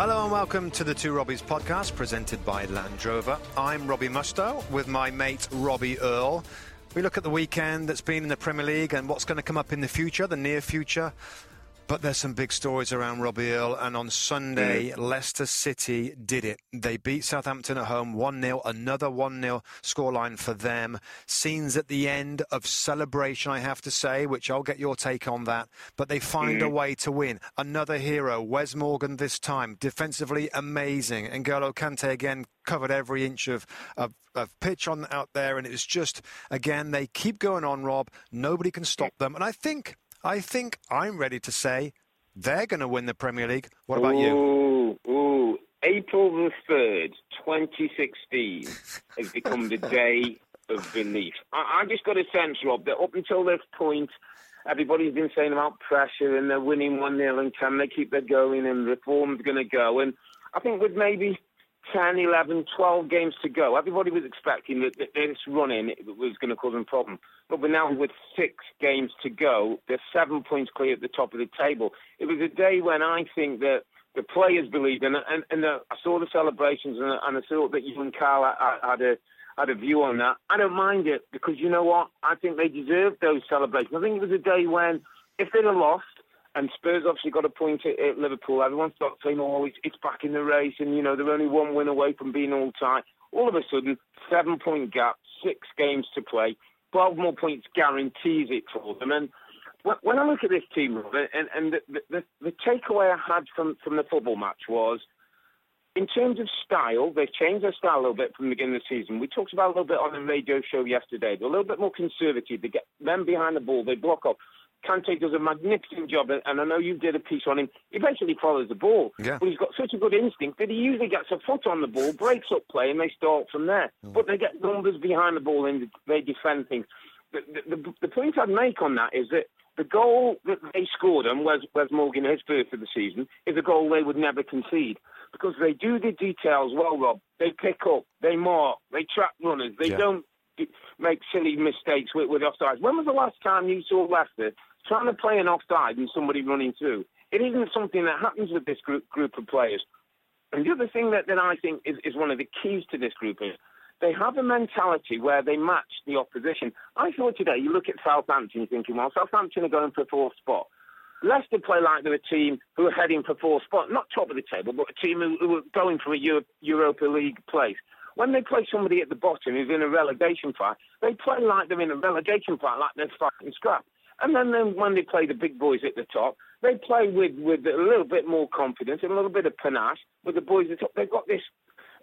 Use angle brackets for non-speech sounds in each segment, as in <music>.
Hello and welcome to the Two Robbies podcast presented by Land Rover. I'm Robbie Mustoe with my mate Robbie Earle. We look at the weekend that's been in the Premier League and what's going to come up in the future, the near future. But there's some big stories around Robbie Earle, and on Sunday, mm. Leicester City did it. They beat Southampton at home 1 0, another 1 0 scoreline for them. Scenes at the end of celebration, I have to say, which I'll get your take on that. But they find mm. a way to win. Another hero, Wes Morgan this time, defensively amazing. And N'Golo Kante again covered every inch of, of, of pitch on out there, and it was just, again, they keep going on, Rob. Nobody can stop them. And I think I think I'm ready to say they're going to win the Premier League. What about ooh, you? Ooh, ooh. April the 3rd, 2016 has become the <laughs> day of belief. I, I just got a sense, Rob, that up until this point, everybody's been saying about pressure and they're winning 1 0 and can they keep their going and reform's going to go. And I think with maybe 10, 11, 12 games to go. Everybody was expecting that, this running was going to cause them problems. But we're now with six games to go. They're seven points clear at the top of the table. It was a day when I think that the players believed, and, and, and the, I saw the celebrations, and, and I saw that you and Carl had a had a view on that. I don't mind it because you know what? I think they deserved those celebrations. I think it was a day when, if they'd have lost, and Spurs obviously got a point at, at Liverpool. Everyone started saying, "Oh, it's, it's back in the race," and you know they're only one win away from being all time. All of a sudden, seven-point gap, six games to play, twelve more points guarantees it for them. And when I look at this team, and, and the, the, the takeaway I had from, from the football match was, in terms of style, they've changed their style a little bit from the beginning of the season. We talked about a little bit on the radio show yesterday. They're a little bit more conservative. They get them behind the ball. They block off. Kante does a magnificent job, and I know you did a piece on him. He basically follows the ball, yeah. but he's got such a good instinct that he usually gets a foot on the ball, breaks up play, and they start from there. But they get numbers behind the ball and they defend things. The, the, the, point I'd make on that is that the goal that they scored on Wes, Wes Morgan, his first of the season, is a goal they would never concede because they do the details well, Rob. They pick up, they mark, they trap runners, they yeah. don't make silly mistakes with, with offsides. When was the last time you saw Leicester trying to play an offside and somebody running through. It isn't something that happens with this group, group of players. And the other thing that, that I think is, is one of the keys to this group is they have a mentality where they match the opposition. I thought today, you look at Southampton, you're thinking, well, Southampton are going for fourth spot. Leicester play like they're a team who are heading for fourth spot, not top of the table, but a team who, who are going for a Euro, Europa League place. When they play somebody at the bottom who's in a relegation fight, they play like they're in a relegation fight, like they're fighting scrap. And then, then when they play the big boys at the top, they play with, with a little bit more confidence and a little bit of panache with the boys at the top. They've got this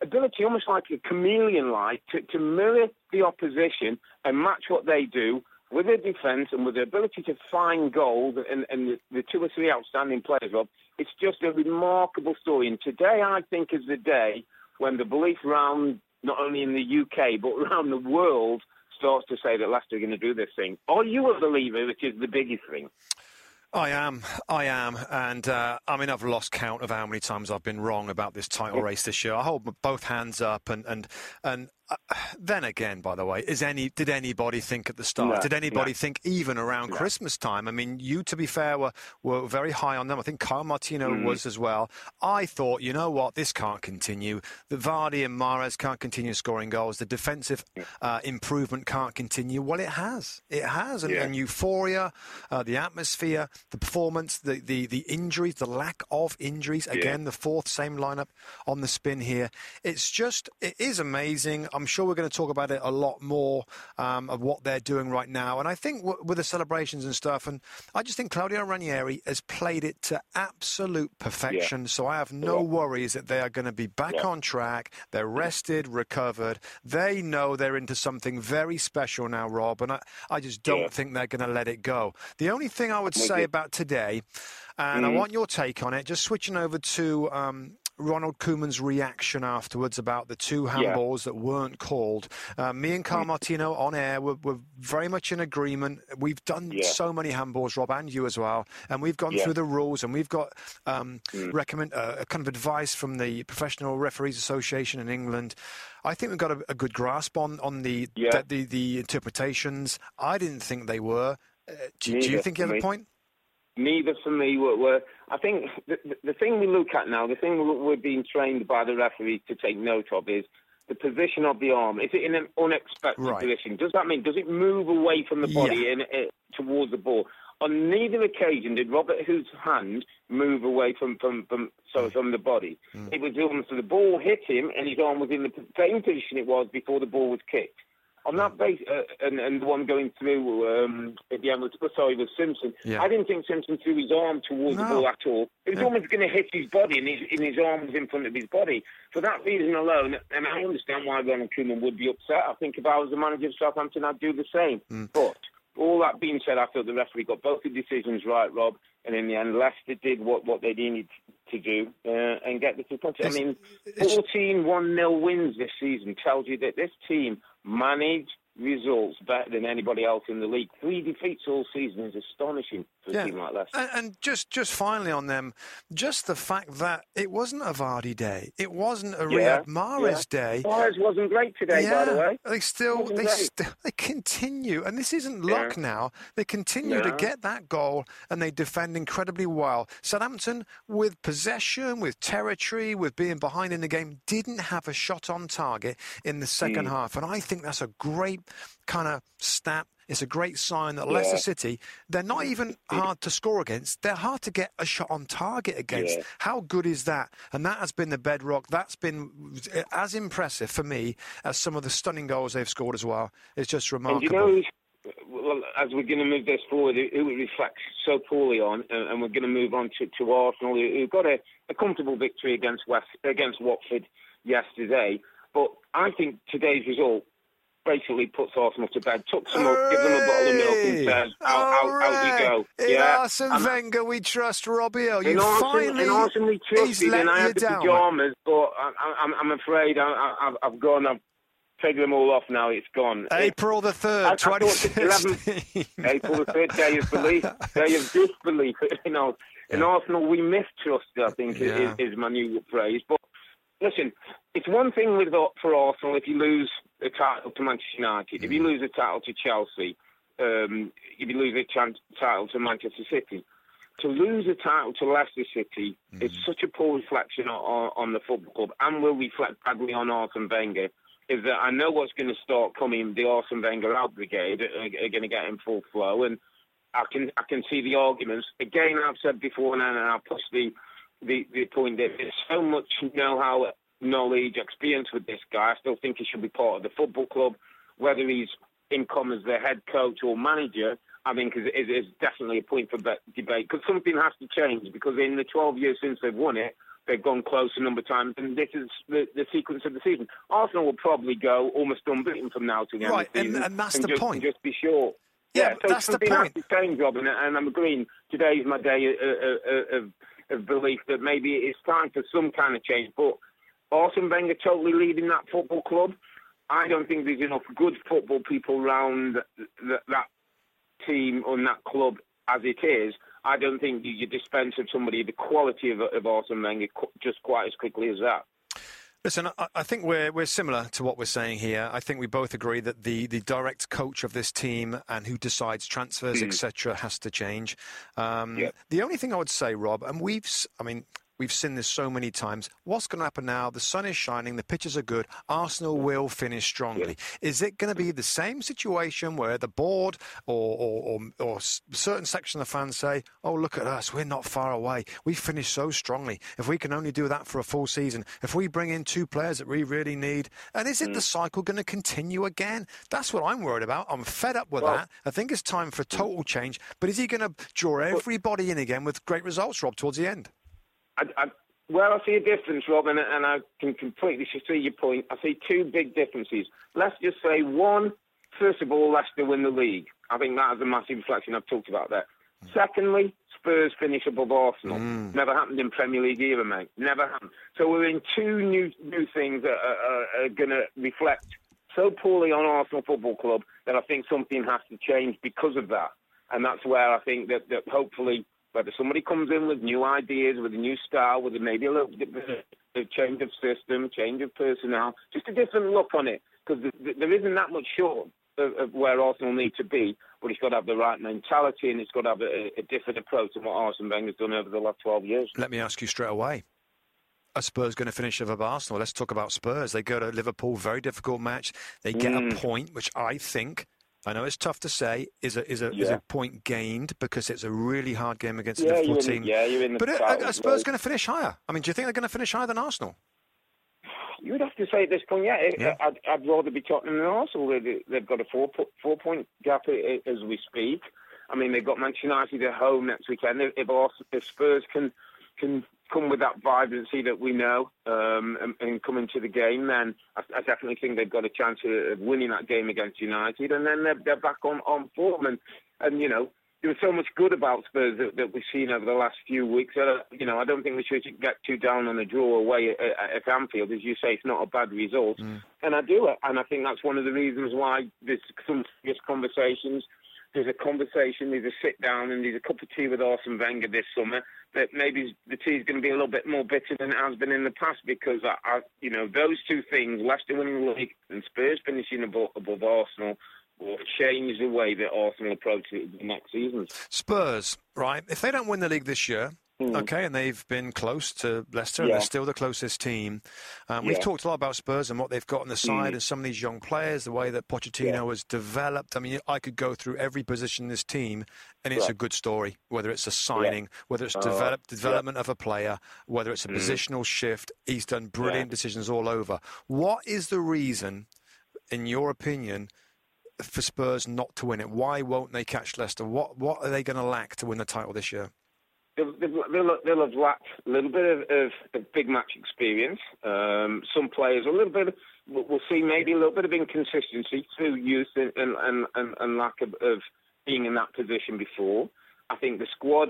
ability, almost like a chameleon-like, to, to mirror the opposition and match what they do with their defence and with the ability to find goals and, and the, the, two or three outstanding players, Rob, it's just a remarkable story. And today, I think, is the day when the belief around, not only in the UK, but <laughs> around the world – starts to say that Leicester are going to do this thing? Are you a believer, which is the biggest thing? I am, I am, and uh, I mean I've lost count of how many times I've been wrong about this title race this year. I hold both hands up, and and and then again, by the way, is any did anybody think at the start? No, did anybody no. think even around No. Christmas time? I mean, you, to be fair, were were very high on them. I think Kyle Martino Mm. was as well. I thought, you know what, this can't continue. The Vardy and Mahrez can't continue scoring goals. The defensive uh, improvement can't continue. Well, it has. It has, and, Yeah. and euphoria, uh, the atmosphere, the performance, the, the the injuries, the lack of injuries. Again, the fourth same lineup on the spin here. It's just it is amazing. I'm sure we're going to talk about it a lot more um, of what they're doing right now. And I think w- with the celebrations and stuff, and I just think Claudio Ranieri has played it to absolute perfection. So I have no Yeah. worries that they are going to be back Yeah. on track. They're rested, recovered. They know they're into something very special now, Rob. And I, I just don't Yeah. think they're going to let it go. The only thing I would With say you. about today, and I Mhm. want your take on it, just switching over to um, Ronald Koeman's reaction afterwards about the two Yeah. handballs that weren't called. Uh, me and Kyle Martino on air were, were very much in agreement. We've done Yeah. so many handballs, Rob, and you as well, and we've gone Yeah. through the rules and we've got um, Mm. recommend uh, kind of advice from the Professional Referees Association in England. I think we've got a, a good grasp on on the, Yeah. the, the the interpretations. I didn't think they were. Uh, do, do you think you have a point? Neither for me were, were I think the, the, thing we look at now, the thing we- we're being trained by the referee to take note of is the position of the arm. Is it in an unexpected Right. position? Does that mean, does it move away from the body Yeah. and uh, towards the ball? On neither occasion did Robert Huth's hand move away from, from, from sorry, from the body. Mm. It was almost the ball hit him and his arm was in the same position it was before the ball was kicked. On that base, uh, and, and the one going through um, at the end was, sorry, was Simpson. Yeah. I didn't think Simpson threw his arm towards the ball at all. It was Yeah. almost going to hit his body, and his, and his arm was in front of his body. For that reason alone, and I understand why Ronald Koeman would be upset. I think if I was the manager of Southampton, I'd do the same. Mm. But all that being said, I thought the referee got both the decisions right, Rob. And in the end, Leicester did what, what they needed to do uh, and get the two points. I mean, it's- 14 1 0 wins this season tells you that this team managed results better than anybody else in the league. Three defeats all season is astonishing for a team like. And, and just just finally on them, just the fact that it wasn't a Vardy day, it wasn't a Yeah, Riyad Mahrez day. Suarez wasn't great today, by the way. They still they still <laughs> they continue, and this isn't luck Yeah. now. They continue to get that goal, and they defend incredibly well. Southampton, with possession, with territory, with being behind in the game, didn't have a shot on target in the second Mm. half, and I think that's a great kind of stat. It's a great sign that Leicester Yeah. City, they're not even hard to score against. They're hard to get a shot on target against. Yeah. How good is that? And that has been the bedrock. That's been as impressive for me as some of the stunning goals they've scored as well. It's just And remarkable. you know, well, as we're going to move this forward, who it reflects so poorly on, and we're going to move on to, to Arsenal, who who got a, a comfortable victory against West against Watford yesterday. But I think today's result basically puts Arsenal to bed. Took some up, give them a bottle of milk, and said, "Out, out, out you go." In yeah, Arsene I'm- Wenger, we trust Robbie O. You in finally, in Arsenal we trusted, and I had the down. pajamas, but I, I'm, I'm afraid I, I've gone. I've taken them all off now. It's gone. April the third, twenty 11 sixteen. April the third day of belief, day of disbelief. <laughs> You know, in Yeah. Arsenal we mistrust. I think Yeah. is, is my new phrase. But listen, it's one thing with uh, for Arsenal if you lose the title to Manchester United, if you Mm. lose the title to Chelsea, um, if you lose the title to Manchester City. To lose the title to Leicester City is Mm. such a poor reflection on, on the football club and will reflect badly on Arsene Wenger is that I know what's going to start coming. The Arsene Wenger out brigade are, are going to get in full flow, and I can I can see the arguments. Again, I've said before, and I'll push the, the the point that there's so much know-how, knowledge, experience with this guy. I still think he should be part of the football club, whether he's in come as the head coach or manager. I think is, is, is definitely a point for debate because something has to change. Because in the 12 years since they've won it, they've gone close a number of times, and this is the, the sequence of the season. Arsenal will probably go almost unbeaten from now to the end of the and- season, and that's the just, point. Just be sure. Yeah, so that's the something point. has to change, Robin, and I'm agreeing. Today is my day of, of, of belief that maybe it's time for some kind of change. But Arsene Wenger totally leading that football club. I don't think there's enough good football people around that, that team and that club as it is. I don't think you, dispense of somebody the quality of, of Arsene Wenger qu- just quite as quickly as that. Listen, I, I, think we're we're similar to what we're saying here. I think we both agree that the, the direct coach of this team and who decides transfers, mm. etc., has to change. Um. The only thing I would say, Rob, and we've, I mean, We've seen this so many times. What's going to happen now? The sun is shining, the pitches are good. Arsenal will finish strongly. Is it going to be the same situation where the board or, or, or, or certain section of the fans say, oh, look at us, we're not far away. We finished so strongly. If we can only do that for a full season, if we bring in two players that we really need, and is it mm. the cycle going to continue again? That's what I'm worried about. I'm fed up with well, that. I think it's time for total change. But is he going to draw everybody in again with great results, Rob, towards the end? I, I, well, I see a difference, Rob, and, and I can completely see your point. I see two big differences. Let's just say one, first of all, Leicester win the league. I think that is a massive reflection. I've talked about that. Mm. Secondly, Spurs finish above Arsenal. Mm. Never happened in Premier League either, mate. Never happened. So we're in two new new things that are, are, are going to reflect so poorly on Arsenal Football Club that I think something has to change because of that. And that's where I think that, that hopefully whether somebody comes in with new ideas, with a new style, with maybe a little bit of change of system, change of personnel, just a different look on it, because there isn't that much short of, of, where Arsenal need to be, but it's got to have the right mentality and it's got to have a, a different approach than what Arsene Wenger's done over the last 12 years. Let me ask you straight away. Are Spurs going to finish above Arsenal? Let's talk about Spurs. They go to Liverpool, very difficult match. They get mm. a point, which I think I know it's tough to say. Is a is a yeah. is a point gained because it's a really hard game against yeah, the Liverpool team. yeah, you're in the. But I are Spurs going to finish higher? I mean, do you think they're going to finish higher than Arsenal? You would have to say at this point, yeah. yeah. I'd, I'd rather be Tottenham than Arsenal. They've got a four four point gap as we speak. I mean, they've got Manchester United at home next weekend. If, Arsenal, if Spurs can can come with that vibrancy that we know um, and, and, come into the game, then I, I, definitely think they've got a chance of winning that game against United, and then they're, they're back on, on form. And, and, you know, there was so much good about Spurs that, that we've seen over the last few weeks. That, you know, I don't think we should get too down on a draw away at, at Anfield. As you say, it's not a bad result. Mm. And I do it. And I think that's one of the reasons why there's some serious conversations – there's a conversation, there's a sit down, and there's a cup of tea with Arsene Wenger this summer. That maybe the tea is going to be a little bit more bitter than it has been in the past because I, I you know, those two things, Leicester winning the league and Spurs finishing above, above Arsenal, will change the way that Arsenal approach it the next season. Spurs, right? If they don't win the league this year, Mm. Okay, and they've been close to Leicester, yeah. and they're still the closest team. Um, yeah. We've talked a lot about Spurs and what they've got on the side, mm. and some of these young players, the way that Pochettino yeah. has developed. I mean, I could go through every position in this team, and it's right. a good story. Whether it's a signing, whether it's uh, develop, development of a player, whether it's a mm. positional shift, he's done brilliant decisions all over. What is the reason, in your opinion? For Spurs not to win it, why won't they catch Leicester? What what are they going to lack to win the title this year? They'll, they'll, have lacked a little bit of, of, of big match experience. Um, some players a little bit. We'll see maybe a little bit of inconsistency through youth and and, and, and lack of, of being in that position before. I think the squad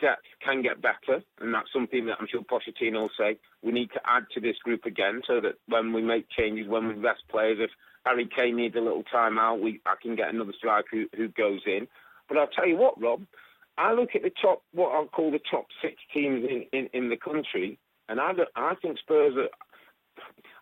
depth can get better, and that's something that I'm sure Pochettino will say. We need to add to this group again, so that when we make changes, when we rest players, if Harry Kane needs a little time out, we I can get another striker who, who goes in. But I'll tell you what, Rob, I look at the top, what I'll call the top six teams in, in, in the country, and I, I think Spurs are.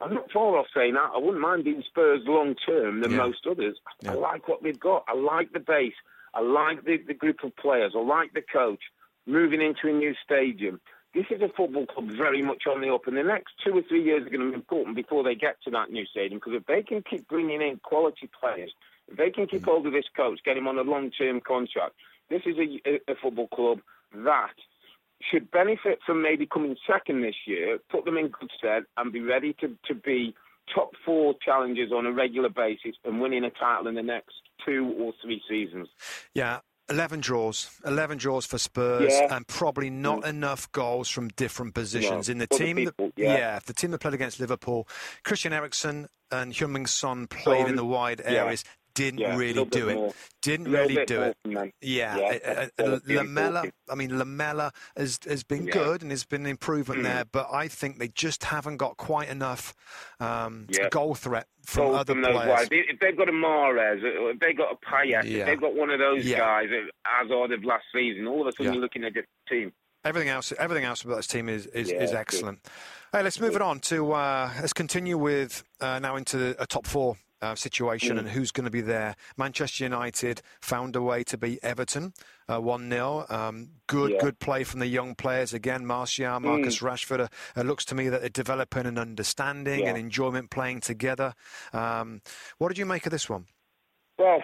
I'm not far off saying that. I wouldn't mind being Spurs long term than yeah. most others. Yeah. I like what they've got. I like the base. I like the, the group of players. I like the coach. Moving into a new stadium. This is a football club very much on the up, and the next two or three years are going to be important before they get to that new stadium. Because if they can keep bringing in quality players, if they can keep mm. hold of this coach, get him on a long-term contract, this is a, a football club that should benefit from maybe coming second this year, put them in good stead, and be ready to, to be top four challengers on a regular basis and winning a title in the next two or three seasons. Yeah. 11 draws, 11 draws for Spurs, yeah. and probably not mm. enough goals from different positions no. in the Other team. People, that, yeah. yeah. the team that played against Liverpool, Christian Eriksen and Heung-min Son played in the wide areas. Yeah didn't yeah, really do it. More. Didn't really do it. Yeah, yeah uh, uh, Lamela. I mean, Lamela has has been yeah. good and has been an improvement mm. there, but I think they just haven't got quite enough um, goal threat from goal other from players. If they've got a Mahrez, uh, if they've got a Payet, if they've got one of those guys, as of last season, all of a sudden you're looking at the team. Everything else, everything else about this team is is, is excellent. Hey, let's move it on to uh, let's continue with uh, now into a top four uh, situation mm. and who's going to be there. Manchester United found a way to beat Everton uh, 1 0. Um, good, yeah. good play from the young players. Again, Martial, Marcus mm. Rashford. Uh, it looks to me that they're developing an understanding yeah. and enjoyment playing together. Um, what did you make of this one? Well,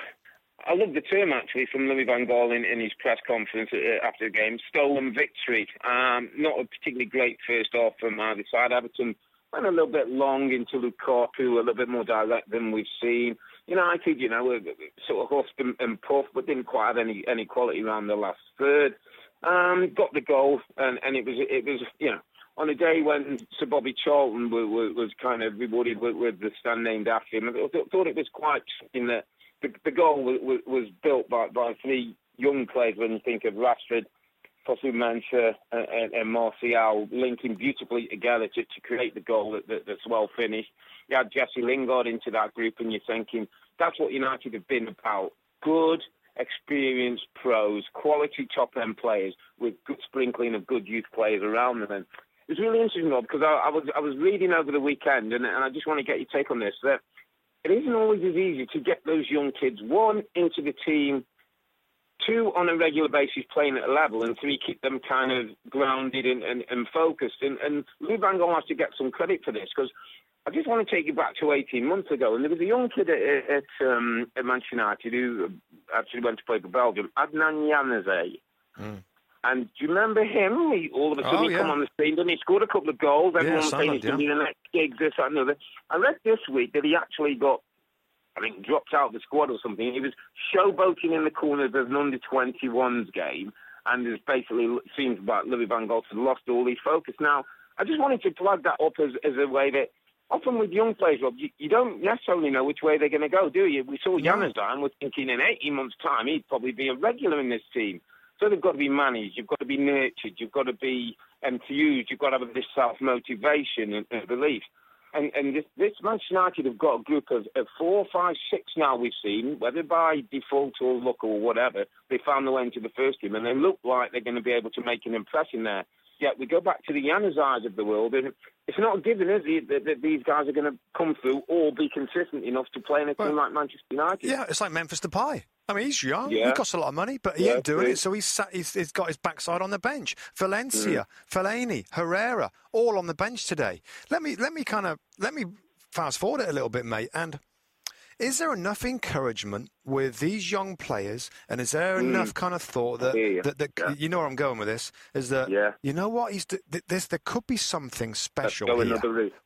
I love the term actually from Louis Van Gaal in, in his press conference uh, after the game. Stolen victory. Um, not a particularly great first half from either side. Everton went a little bit long into Lukaku, a little bit more direct than we've seen. United, you know, sort of huffed and, and puffed, but didn't quite have any any quality around the last third. Um, got the goal, and, and it was it was you know on a day when Sir Bobby Charlton was, was kind of rewarded with, with the stand named after him. I thought it was quite in that the, the goal was, was built by, by three young players when you think of Rashford, Fosu Mensah and, and, Martial linking beautifully together to, to create the goal that, that, that's well finished. You had Jesse Lingard into that group and you're thinking that's what United have been about. Good, experienced pros, quality top-end players with good sprinkling of good youth players around them. And it's really interesting, Rob, because I, I, was I was reading over the weekend, and, and I just want to get your take on this. That it isn't always as easy to get those young kids, one, into the team, two, on a regular basis playing at a level, and three, keep them kind of grounded and, and, and focused. And, and Lou Van Gaal has to get some credit for this because I just want to take you back to 18 months ago, and there was a young kid at, at, um, at Manchester United who actually went to play for Belgium, Adnan Januzaj. Mm. And do you remember him? He, all of a sudden, oh, he yeah. come on the scene, and he scored a couple of goals. Everyone yeah, was saying he's going to be the next gig, this, that, and the other. I read this week that he actually got, I think, dropped out of the squad or something. He was showboating in the corners of an under 21s game, and it basically seems like Louis Van Gaal has lost all his focus. Now, I just wanted to plug that up as, as a way that often with young players, Rob, you, you, don't necessarily know which way they're going to go, do you? We saw Januzaj, and we're thinking in 18 months' time he'd probably be a regular in this team. So they've got to be managed. You've got to be nurtured. You've got to be enthused. You've got to have this self motivation and, and, belief. And, and this, this Manchester United have got a group of, of four, five, six now we've seen, whether by default or luck or whatever, they found their way into the first team and they look like they're going to be able to make an impression there. Yet we go back to the Januzajs of the world, and it's not given, is it, that, that these guys are going to come through or be consistent enough to play in a team like Manchester United. Yeah, it's like Memphis Depay. I mean, he's young. Yeah. He costs a lot of money, but he yeah, ain't doing it. So he's, sat, he's, he's got his backside on the bench. Valencia, mm. Fellaini, Herrera, all on the bench today. Let me let me kind of let me fast forward it a little bit, mate. And is there enough encouragement with these young players, and is there mm. enough kind of thought that you. that, that yeah. you know where I'm going with this? Is that yeah. you know what? He's this. There could be something special.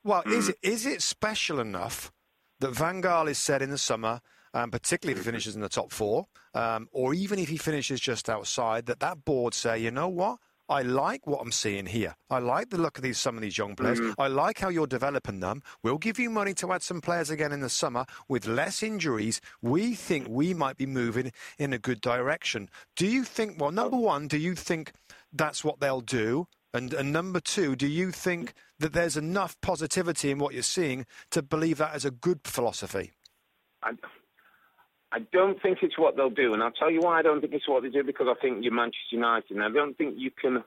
Well, mm. is it is it special enough that Van Gaal is said in the summer? um, particularly if he finishes in the top four, um, or even if he finishes just outside, that that board say, you know what? I like what I'm seeing here. I like the look of these some of these young players. Mm-hmm. I like how you're developing them. We'll give you money to add some players again in the summer with less injuries. We think we might be moving in a good direction. Do you think? Well, number one, do you think that's what they'll do? And, and number two, do you think that there's enough positivity in what you're seeing to believe that as a good philosophy? I, I don't think it's what they'll do, and I'll tell you why I don't think it's what they do because I think you're Manchester United, and I don't think you can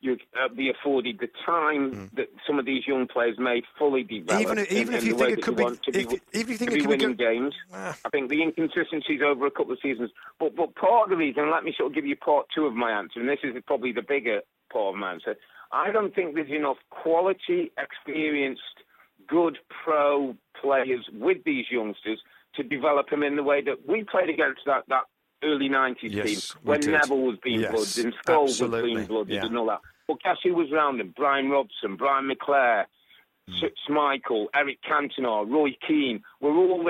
you uh, be afforded the time mm. that some of these young players may fully develop. Even, even in, if you think it could be, if, be, if you think it could winning be games, ah. I think the inconsistencies over a couple of seasons. But but part of the reason, let me sort of give you part two of my answer, and this is probably the bigger part of my answer. I don't think there's enough quality, experienced, good pro players with these youngsters to develop him in the way that we played against that, that early 90s yes, team when Neville was being yes, blooded and Scholes was being blooded yeah. and all that. But guess who was around him? Brian Robson, Brian McClair, mm. Schmeichel, Eric Cantona, Roy Keane. We're all,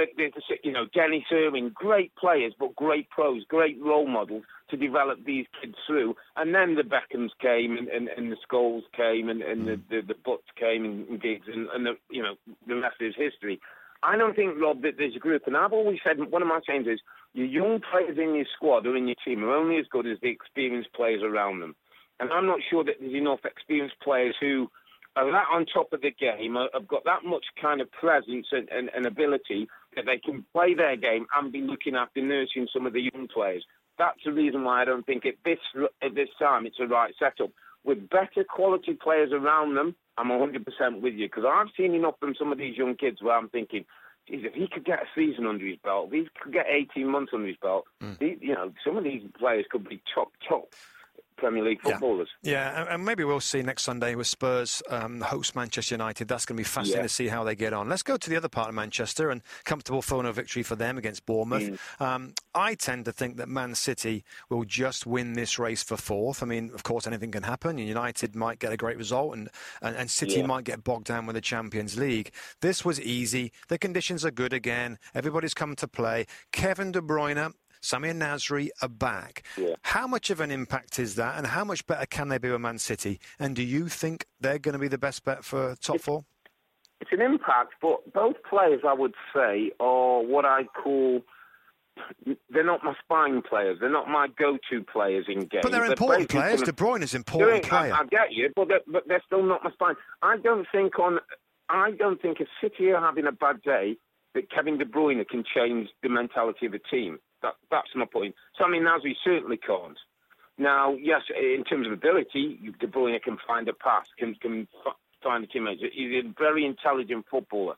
you know, Denis Irwin, great players, but great pros, great role models to develop these kids through. And then the Beckhams came and, and, and the Scholes came and, and mm. the, the, the Butts came and, and Giggs and, and the, you know, the rest is history. I don't think, Rob, that there's a group, and I've always said one of my sayings is your young players in your squad or in your team are only as good as the experienced players around them. And I'm not sure that there's enough experienced players who are that on top of the game, have got that much kind of presence and, and, and ability that they can play their game and be looking after nursing some of the young players. That's the reason why I don't think at this at this time it's the right setup. With better quality players around them, I'm 100% with you because I've seen enough from some of these young kids where I'm thinking, geez, if he could get a season under his belt, if he could get 18 months under his belt, mm. he, you know, some of these players could be top, top Premier League footballers. Yeah, yeah and maybe we'll see next Sunday with Spurs um, host Manchester United. That's going to be fascinating yeah. to see how they get on. Let's go to the other part of Manchester and comfortable 4 victory for them against Bournemouth. Mm. Um, I tend to think that Man City will just win this race for fourth. I mean, of course, anything can happen. United might get a great result, and, and, and City yeah. might get bogged down with the Champions League. This was easy. The conditions are good again. Everybody's come to play. Kevin De Bruyne Samir Nasri are back. Yeah. How much of an impact is that, and how much better can they be with Man City? And do you think they're going to be the best bet for top it's, four? It's an impact, but both players, I would say, are what I call they're not my spine players. They're not my go-to players in games. But they're, they're important players. De Bruyne is important player. I, I, get you, but they're, but they're still not my spine. I don't think on. I don't think if City are having a bad day, that Kevin De Bruyne can change the mentality of the team. That, that's my point. Sammy Nasri certainly can't. Now, yes, in terms of ability, De Bruyne can find a pass, can, can find a teammate. He's a very intelligent footballer.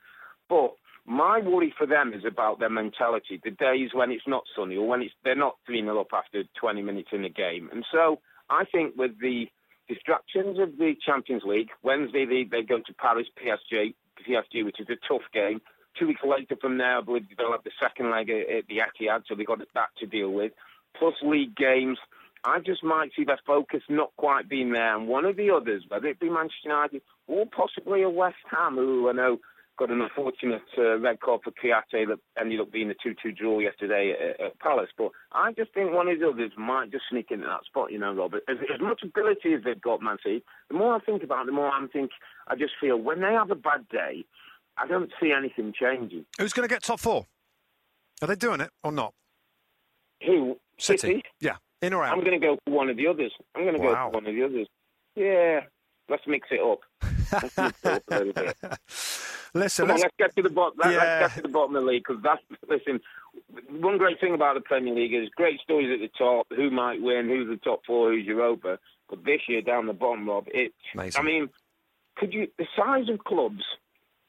But my worry for them is about their mentality. The days when it's not sunny or when it's they're not 3 0 up after 20 minutes in the game. And so I think with the distractions of the Champions League, Wednesday they, they go to Paris, PSG, PSG, which is a tough game two weeks later from there, I believe they'll have the second leg at the Etihad, so they've got that to deal with. Plus league games. I just might see their focus not quite being there. And one of the others, whether it be Manchester United or possibly a West Ham, who I know got an unfortunate uh, red card for Kouyaté that ended up being a 2-2 draw yesterday at, at, Palace. But I just think one of the others might just sneak into that spot, you know, Robert. As, as much ability as they've got, Man City, the more I think about it, the more I'm think I just feel when they have a bad day, I don't see anything changing. Who's going to get top four? Are they doing it or not? Who? City. City? Yeah. In or out? I'm going to go for one of the others. I'm going to wow. go for one of the others. Yeah. Let's mix it up. Let's mix it up a little bit. <laughs> Listen, let's, on, let's get to the bottom. Yeah. Let's get to the bottom of the league because that's listen. One great thing about the Premier League is great stories at the top. Who might win? Who's the top four? Who's Europa? But this year down the bottom, Rob, it. Amazing. I mean, could you the size of clubs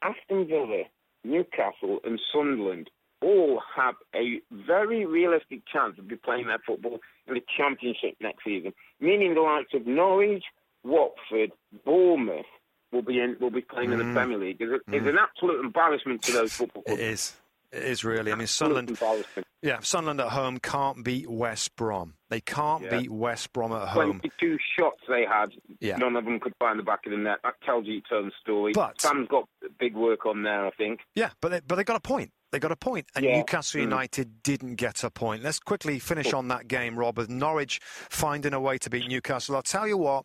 Aston Villa, Newcastle, and Sunderland all have a very realistic chance of be playing their football in the Championship next season. Meaning the likes of Norwich, Watford, Bournemouth will be in, will be playing mm. in the mm. Premier League. It's, mm. it's an absolute embarrassment to those football clubs. It is. It is really. I mean, Sunderland. Yeah, Sunderland at home can't beat West Brom. They can't yeah. beat West Brom at home. 22 shots they had. Yeah. None of them could find the back of the net. That tells you its own story. But, Sam's got big work on there, I think. Yeah, but they, but they got a point. They got a point, and yeah. Newcastle mm. United mm. didn't get a point. Let's quickly finish on that game, Rob. With Norwich finding a way to beat Newcastle, I'll tell you what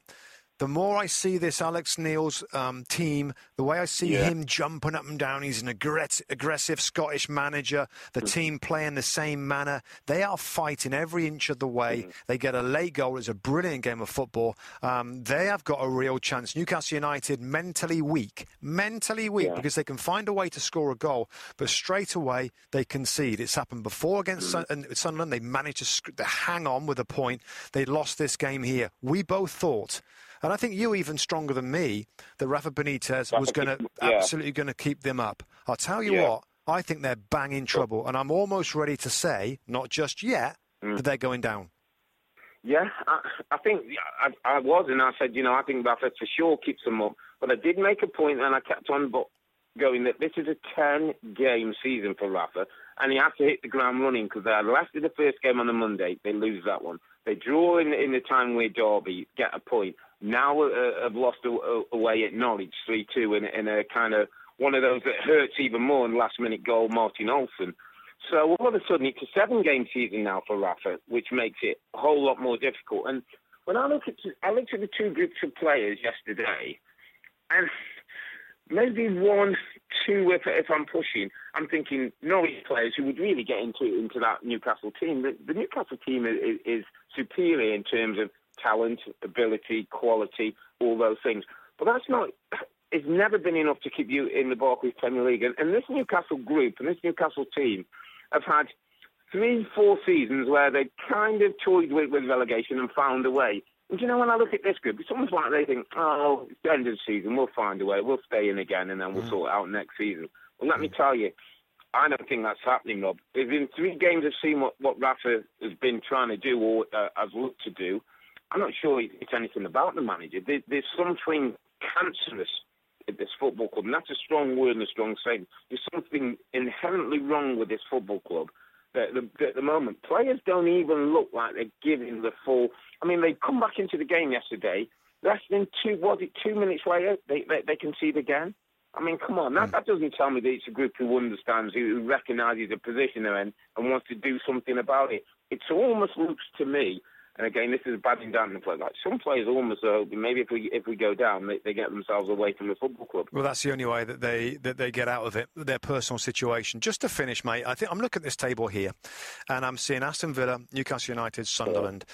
the more I see this Alex Neil's um, team, the way I see yeah. him jumping up and down, he's an aggressive Scottish manager. The mm. team play in the same manner. They are fighting every inch of the way. Mm. They get a late goal. It's a brilliant game of football. Um, they have got a real chance. Newcastle United mentally weak, mentally weak yeah. because they can find a way to score a goal, but straight away they concede. It's happened before against mm. Sunderland. They managed to, to hang on with a point. They lost this game here. We both thought and I think you even stronger than me that Rafa Benitez was going to yeah. absolutely going to keep them up. I'll tell you yeah. what, I think they're bang in trouble, and I'm almost ready to say, not just yet, mm. that they're going down. Yeah, I, I think I, I, was, and I said, you know, I think Rafa for sure keeps them up. But I did make a point, and I kept on going that this is a 10 game season for Rafa, and he has to hit the ground running because they lost the first game on the Monday, they lose that one. They draw in, in the Tyne-Wear Derby, get a point. Now uh, have lost away at Norwich 3 2 in, in a kind of one of those that hurts even more in last minute goal, Martin Olsson. So all of a sudden, it's a seven game season now for Rafa, which makes it a whole lot more difficult. And when I look at I looked at the two groups of players yesterday, and maybe one, two, if, if I'm pushing, I'm thinking Norwich players who would really get into into that Newcastle team. The, the Newcastle team is, is superior in terms of talent, ability, quality, all those things. But that's not. It's never been enough to keep you in the Barclays Premier League. And, and this Newcastle group and this Newcastle team have had three, four seasons where they kind of toyed with, with relegation and found a way. And you know, when I look at this group, it's almost like they think, oh, it's the end of the season, we'll find a way, we'll stay in again, and then we'll mm. sort it out next season. Well, let mm. me tell you, I don't think that's happening, Rob. If in three games I've seen what, what Rafa has been trying to do or uh, has looked to do, I'm not sure it's anything about the manager. There, there's something cancerous at this football club, and that's a strong word and a strong saying. There's something inherently wrong with this football club. At the, at the moment, players don't even look like they're giving the full. I mean, they come back into the game yesterday. Less than two, was it two minutes later, they they, they concede again. I mean, come on, that, hmm. that doesn't tell me that it's a group who understands, who, who recognises the position they're in and wants to do something about it. It almost looks to me, and again, this is batting down the play. Like some players almost hoping maybe if we if we go down, they, they, get themselves away from the football club. Well, that's the only way that they that they get out of it, their personal situation. Just to finish, mate, I think I'm looking at this table here, and I'm seeing Aston Villa, Newcastle United, Sunderland.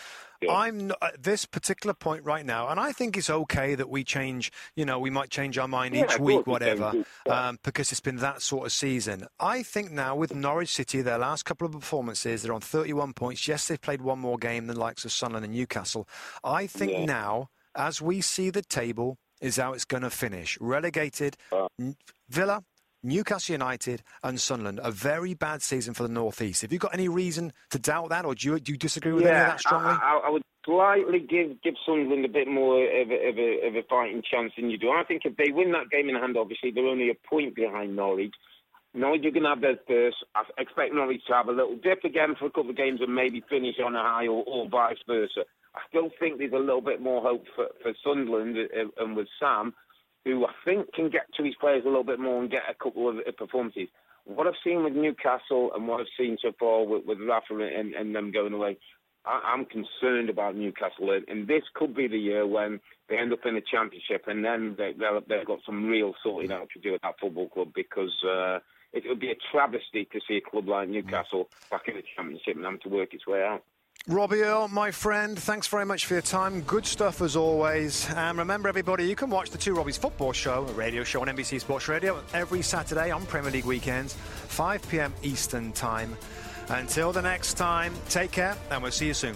Yeah. I'm not, at this particular point right now, and I think it's okay that we change. You know, we might change our mind yeah, each week, whatever, um, because it's been that sort of season. I think now with Norwich City, their last couple of performances, they're on 31 points. Yes, they've played one more game than likes of Sunderland and Newcastle. I think now, as we see the table, is how it's going to finish. Relegated, uh. Villa, Newcastle United and Sunderland, a very bad season for the North East. Have you got any reason to doubt that, or do you, do you disagree with yeah, any of that strongly? I, I, would slightly give, give Sunderland a bit more of a, of, a, of a fighting chance than you do. I think if they win that game in hand, obviously they're only a point behind Norwich. Norwich are going to have their first. I expect Norwich to have a little dip again for a couple of games and maybe finish on a high or, or vice versa. I still think there's a little bit more hope for, for Sunderland uh, and with Sam who I think can get to his players a little bit more and get a couple of performances. What I've seen with Newcastle and what I've seen so far with, with Rafa and, and them going away, I, am concerned about Newcastle. And this could be the year when they end up in the championship and then they, they've got some real sorting out to do at that football club because uh, it would be a travesty to see a club like Newcastle back in the championship and having to work its way out. Robbie Earle, my friend, thanks very much for your time. Good stuff as always. And remember, everybody, you can watch the Two Robbies Football Show, a radio show on NBC Sports Radio, every Saturday on Premier League weekends, 5 p.m. Eastern Time. Until the next time, take care, and we'll see you soon.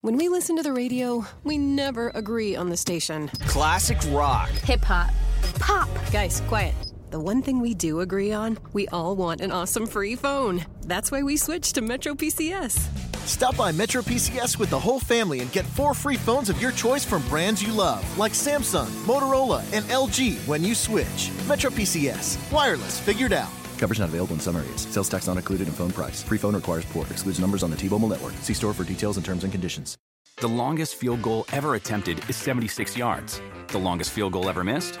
When we listen to the radio, we never agree on the station. Classic rock, hip hop, pop. Guys, quiet. The one thing we do agree on, we all want an awesome free phone. That's why we switched to Metro PCS. Stop by Metro PCS with the whole family and get four free phones of your choice from brands you love, like Samsung, Motorola, and LG when you switch. Metro PCS. Wireless figured out. Coverage not available in some areas. Sales tax not included in phone price. Free phone requires port. Excludes numbers on the T-Mobile network. See store for details and terms and conditions. The longest field goal ever attempted is 76 yards. The longest field goal ever missed?